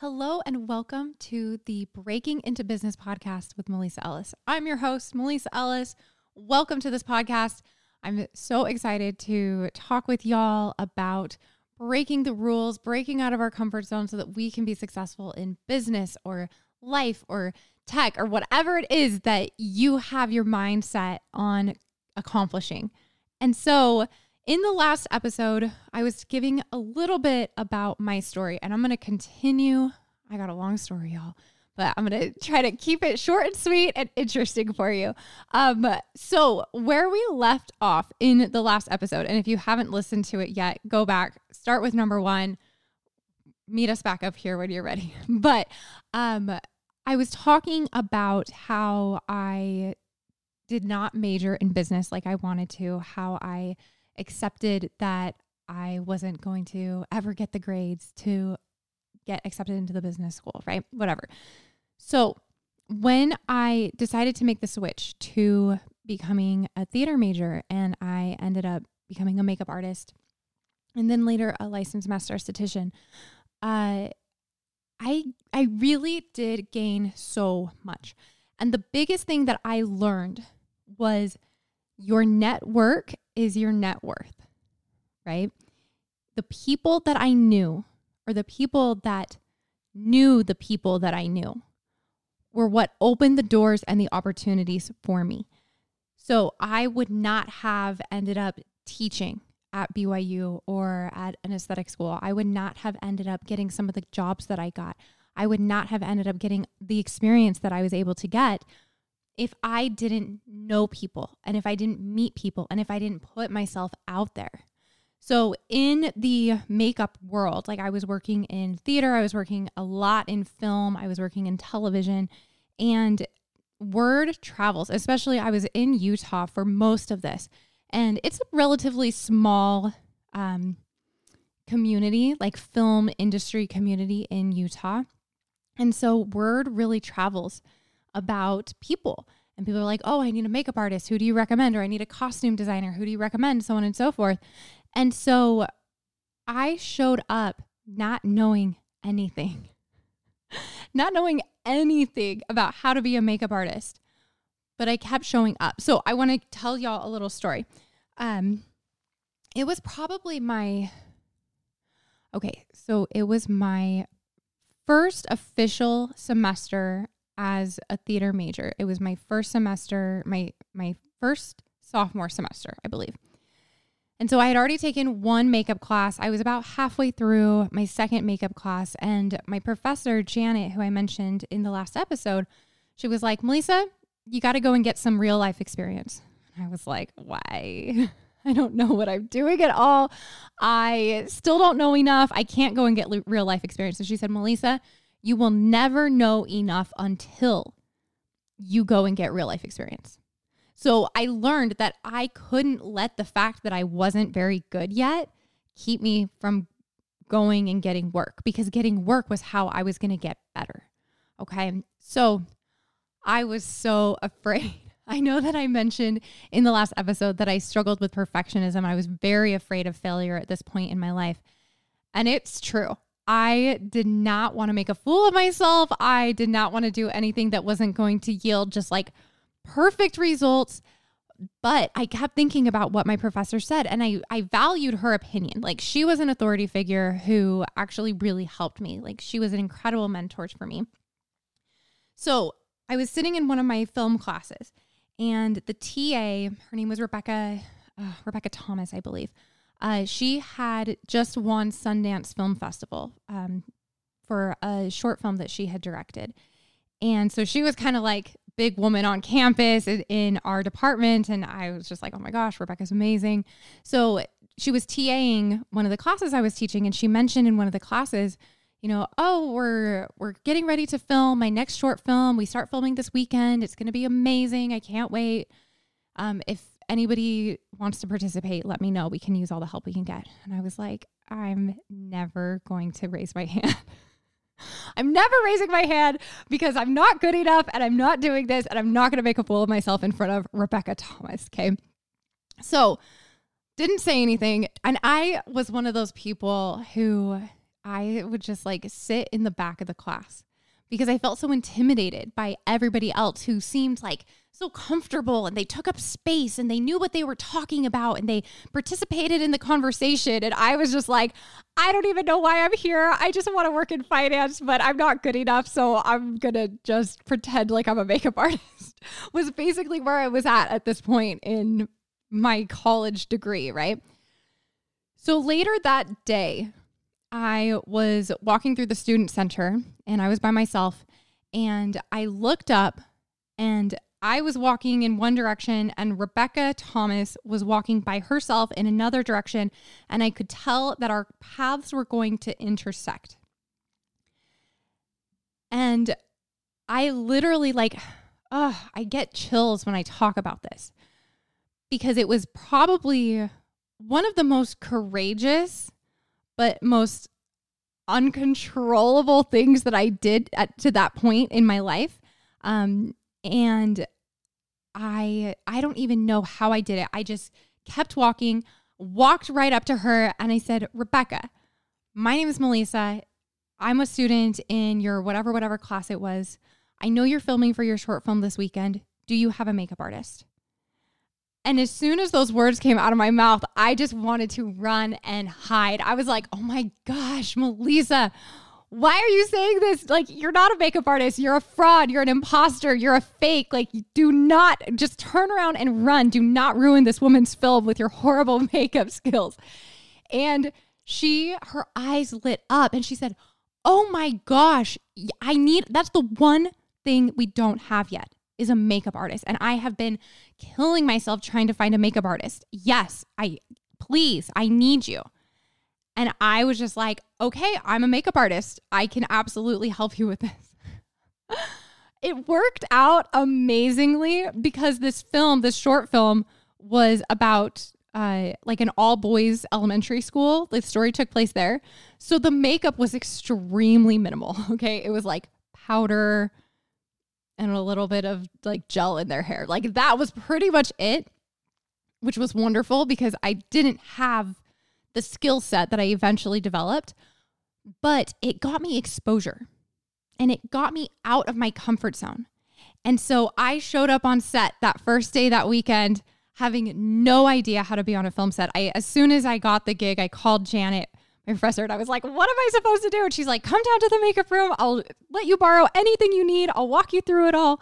Hello and welcome to the Breaking into Business podcast with M'Lisa Ellis. I'm your host, M'Lisa Ellis. Welcome to this podcast. I'm so excited to talk with y'all about breaking the rules, breaking out of our comfort zone so that we can be successful in business or life or tech or whatever it is that you have your mindset on accomplishing. And so, in the last episode, I was giving a little bit about my story, and I'm going to continue. I got a long story, y'all, but I'm going to try to keep it short and sweet and interesting for you. Um, so, where we left off in the last episode, and if you haven't listened to it yet, go back, start with number one, meet us back up here when you're ready. But um, I was talking about how I did not major in business like I wanted to, how I accepted that I wasn't going to ever get the grades to get accepted into the business school, right? Whatever. So, when I decided to make the switch to becoming a theater major and I ended up becoming a makeup artist and then later a licensed master esthetician, uh, I I really did gain so much. And the biggest thing that I learned was your network is your net worth, right? The people that I knew, or the people that knew the people that I knew, were what opened the doors and the opportunities for me. So I would not have ended up teaching at BYU or at an aesthetic school. I would not have ended up getting some of the jobs that I got. I would not have ended up getting the experience that I was able to get if I didn't know people and if I didn't meet people and if I didn't put myself out there. So, in the makeup world, like I was working in theater, I was working a lot in film, I was working in television, and word travels, especially I was in Utah for most of this. And it's a relatively small um, community, like film industry community in Utah. And so word really travels about people. And people are like, oh, I need a makeup artist. Who do you recommend? Or I need a costume designer. Who do you recommend? So on and so forth. And so I showed up not knowing anything, not knowing anything about how to be a makeup artist, but I kept showing up. So I want to tell y'all a little story. Um, it was probably my, okay, so it was my first official semester as a theater major. It was my first semester, my my first sophomore semester, I believe. And so I had already taken one makeup class. I was about halfway through my second makeup class and my professor Janet, who I mentioned in the last episode, she was like, "M'Lisa, you got to go and get some real life experience." I was like, "Why?" I don't know what I'm doing at all. I still don't know enough. I can't go and get real life experience. So she said, M'Lisa, you will never know enough until you go and get real life experience. So I learned that I couldn't let the fact that I wasn't very good yet keep me from going and getting work because getting work was how I was going to get better. Okay. So I was so afraid. I know that I mentioned in the last episode that I struggled with perfectionism. I was very afraid of failure at this point in my life. And it's true. I did not want to make a fool of myself. I did not want to do anything that wasn't going to yield just like perfect results. But I kept thinking about what my professor said and I, I valued her opinion. Like she was an authority figure who actually really helped me. Like she was an incredible mentor for me. So I was sitting in one of my film classes and the TA, her name was Rebecca, uh, Rebecca Thomas, I believe. Uh, she had just won Sundance Film Festival um, for a short film that she had directed. And so she was kind of like big woman on campus in, in our department. And I was just like, oh my gosh, Rebecca's amazing. So she was TAing one of the classes I was teaching. And she mentioned in one of the classes, you know, oh, we're we're getting ready to film my next short film. We start filming this weekend. It's going to be amazing. I can't wait. Um, if anybody wants to participate, let me know. We can use all the help we can get. And I was like, I'm never going to raise my hand. I'm never raising my hand because I'm not good enough and I'm not doing this and I'm not going to make a fool of myself in front of Rebecca Thomas. Okay. So, didn't say anything. And I was one of those people who I would just like sit in the back of the class because I felt so intimidated by everybody else who seemed like so comfortable and they took up space and they knew what they were talking about and they participated in the conversation. And I was just like, I don't even know why I'm here. I just want to work in finance, but I'm not good enough. So I'm going to just pretend like I'm a makeup artist, was basically where I was at at this point in my college degree, right? So later that day, I was walking through the student center and I was by myself and I looked up and I was walking in one direction and Rebecca Thomas was walking by herself in another direction and I could tell that our paths were going to intersect. And I literally like oh, I get chills when I talk about this because it was probably one of the most courageous but most uncontrollable things that I did at, to that point in my life. Um, and I I don't even know how I did it. I just kept walking, walked right up to her, and I said, Rebecca, my name is M'Lisa. I'm a student in your whatever, whatever class it was. I know you're filming for your short film this weekend. Do you have a makeup artist? And as soon as those words came out of my mouth, I just wanted to run and hide. I was like, oh my gosh, M'Lisa, why are you saying this? Like, you're not a makeup artist. You're a fraud. You're an imposter. You're a fake. Like, do not just turn around and run. Do not ruin this woman's film with your horrible makeup skills. And she, her eyes lit up and she said, Oh my gosh, I need that's the one thing we don't have yet is a makeup artist. And I have been killing myself trying to find a makeup artist. Yes, I please, I need you. And I was just like, okay, I'm a makeup artist. I can absolutely help you with this. it worked out amazingly because this film, this short film, was about uh, like an all boys elementary school. The story took place there. So the makeup was extremely minimal. Okay. It was like powder, and a little bit of like gel in their hair. Like that was pretty much it, which was wonderful because I didn't have the skill set that I eventually developed, but it got me exposure and it got me out of my comfort zone. And so I showed up on set that first day that weekend having no idea how to be on a film set. I as soon as I got the gig, I called Janet my professor and I was like, what am I supposed to do? And she's like, come down to the makeup room. I'll let you borrow anything you need. I'll walk you through it all.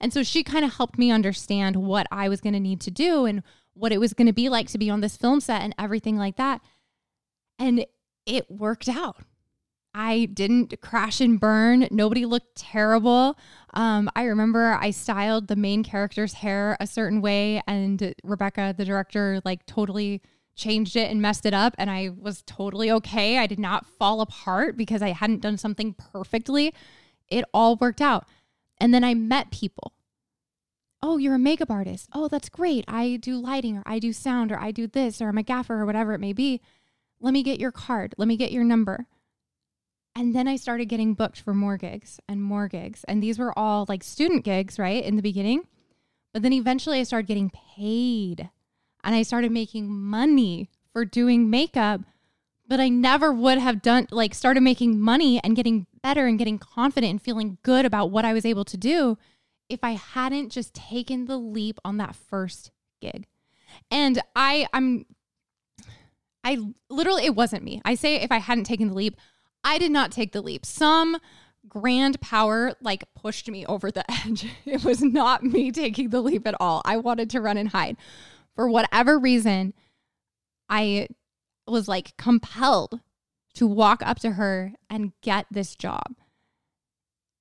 And so she kind of helped me understand what I was going to need to do and what it was going to be like to be on this film set and everything like that. And it worked out. I didn't crash and burn. Nobody looked terrible. Um, I remember I styled the main character's hair a certain way, and Rebecca, the director, like totally changed it and messed it up and I was totally okay. I did not fall apart because I hadn't done something perfectly. It all worked out. And then I met people. Oh, you're a makeup artist. Oh, that's great. I do lighting or I do sound or I do this or I'm a gaffer or whatever it may be. Let me get your card. Let me get your number. And then I started getting booked for more gigs and more gigs. And these were all like student gigs, right? In the beginning. But then eventually I started getting paid and I started making money for doing makeup. But I never would have done like started making money and getting better and getting confident and feeling good about what I was able to do if I hadn't just taken the leap on that first gig. And I I'm I literally it wasn't me. I say if I hadn't taken the leap, I did not take the leap. Some grand power like pushed me over the edge. It was not me taking the leap at all. I wanted to run and hide for whatever reason, I was like compelled to walk up to her and get this job.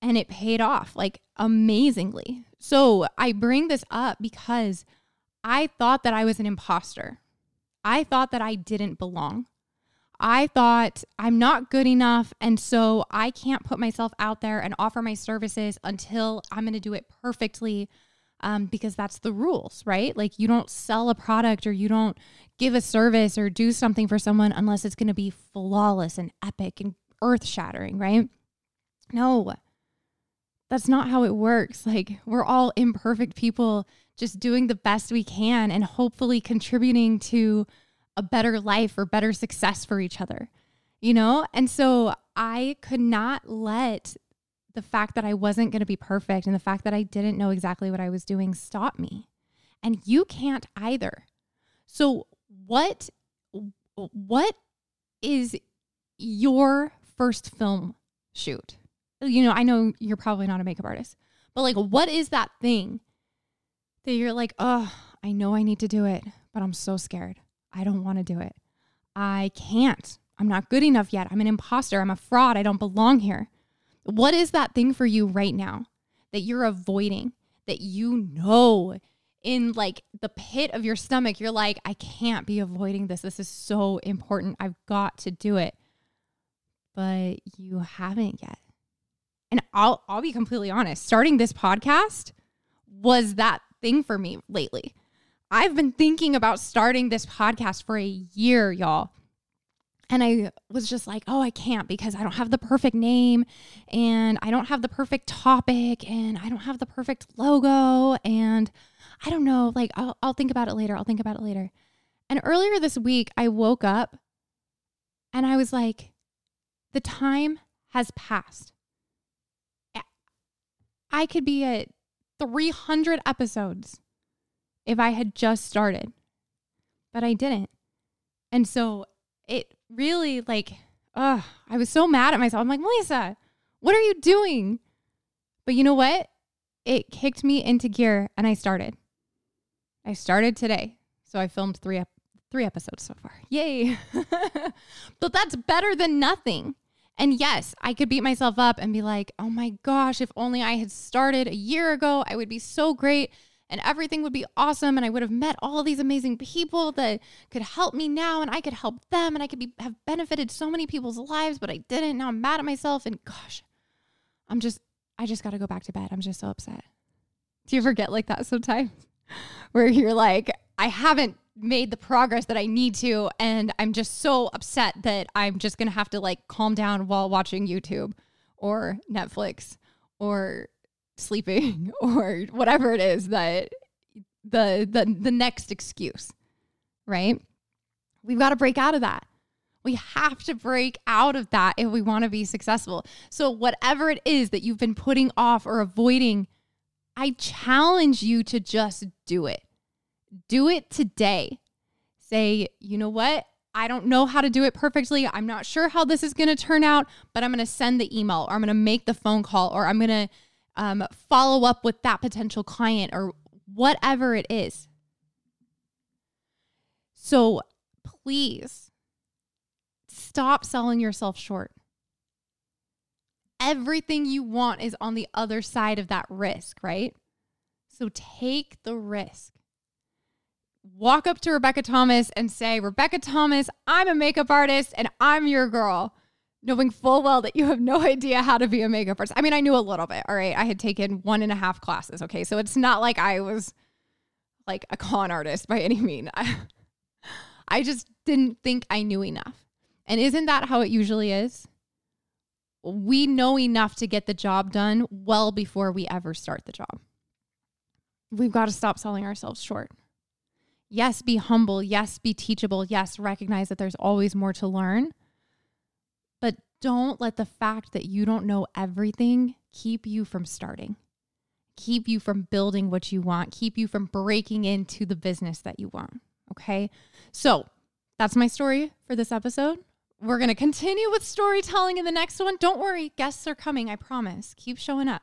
And it paid off like amazingly. So I bring this up because I thought that I was an imposter. I thought that I didn't belong. I thought I'm not good enough. And so I can't put myself out there and offer my services until I'm going to do it perfectly um, because that's the rules, right? Like you don't sell a product or you don't give a service or do something for someone unless it's going to be flawless and epic and earth shattering, right? No, that's not how it works. Like we're all imperfect people just doing the best we can and hopefully contributing to a better life or better success for each other. you know? And so I could not let the fact that I wasn't going to be perfect and the fact that I didn't know exactly what I was doing stop me. And you can't either. So what what is your first film shoot? You know, I know you're probably not a makeup artist, but like what is that thing that you're like, "Oh, I know I need to do it, but I'm so scared. I don't want to do it. I can't. I'm not good enough yet. I'm an imposter. I'm a fraud. I don't belong here." What is that thing for you right now that you're avoiding, that you know in like the pit of your stomach, you're like, I can't be avoiding this. This is so important. I've got to do it. But you haven't yet. And I'll I'll be completely honest. Starting this podcast was that thing for me lately. I've been thinking about starting this podcast for a year, y'all. And I was just like, oh, I can't because I don't have the perfect name and I don't have the perfect topic and I don't have the perfect logo. And I don't know, like, I'll, I'll think about it later. I'll think about it later. And earlier this week, I woke up and I was like, the time has passed. I could be at 300 episodes if I had just started, but I didn't. And so it really like, oh, I was so mad at myself. I'm like, M'Lisa, what are you doing? But you know what? It kicked me into gear and I started. I started today. So I filmed three ep- three episodes so far. Yay. but that's better than nothing. And yes, I could beat myself up and be like, "Oh my gosh, if only I had started a year ago, I would be so great." And everything would be awesome and I would have met all these amazing people that could help me now and I could help them and I could be have benefited so many people's lives but I didn't now I'm mad at myself and gosh I'm just I just got to go back to bed. I'm just so upset. Do you ever get like that sometimes? Where you're like I haven't made the progress that I need to and I'm just so upset that I'm just going to have to like calm down while watching YouTube or Netflix or sleeping or whatever it is that the the the next excuse, right? We've got to break out of that. We have to break out of that if we want to be successful. So whatever it is that you've been putting off or avoiding, I challenge you to just do it. Do it today. Say, you know what? I don't know how to do it perfectly. I'm not sure how this is going to turn out, but I'm going to send the email or I'm going to make the phone call or I'm going to um, follow up with that potential client or whatever it is. So please stop selling yourself short. Everything you want is on the other side of that risk, right? So take the risk. Walk up to Rebecca Thomas and say, Rebecca Thomas, I'm a makeup artist and I'm your girl knowing full well that you have no idea how to be a makeup artist. I mean, I knew a little bit. All right. I had taken one and a half classes. Okay. So it's not like I was like a con artist by any mean. I, I just didn't think I knew enough. And isn't that how it usually is? We know enough to get the job done well before we ever start the job. We've got to stop selling ourselves short. Yes, be humble. Yes, be teachable. Yes, recognize that there's always more to learn don't let the fact that you don't know everything keep you from starting, keep you from building what you want, keep you from breaking into the business that you want. Okay. So that's my story for this episode. We're going to continue with storytelling in the next one. Don't worry, guests are coming. I promise. Keep showing up.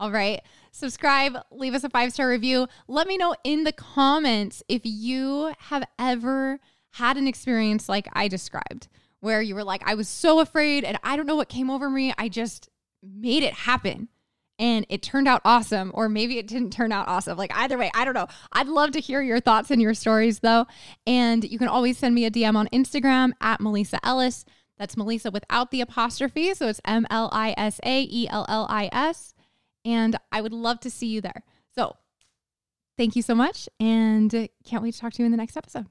All right. Subscribe, leave us a five star review. Let me know in the comments if you have ever had an experience like I described where you were like, I was so afraid and I don't know what came over me. I just made it happen and it turned out awesome. Or maybe it didn't turn out awesome. Like either way, I don't know. I'd love to hear your thoughts and your stories though. And you can always send me a DM on Instagram at M'Lisa Ellis. That's Melissa without the apostrophe. So it's M L I S A E L L I S. And I would love to see you there. So thank you so much and can't wait to talk to you in the next episode.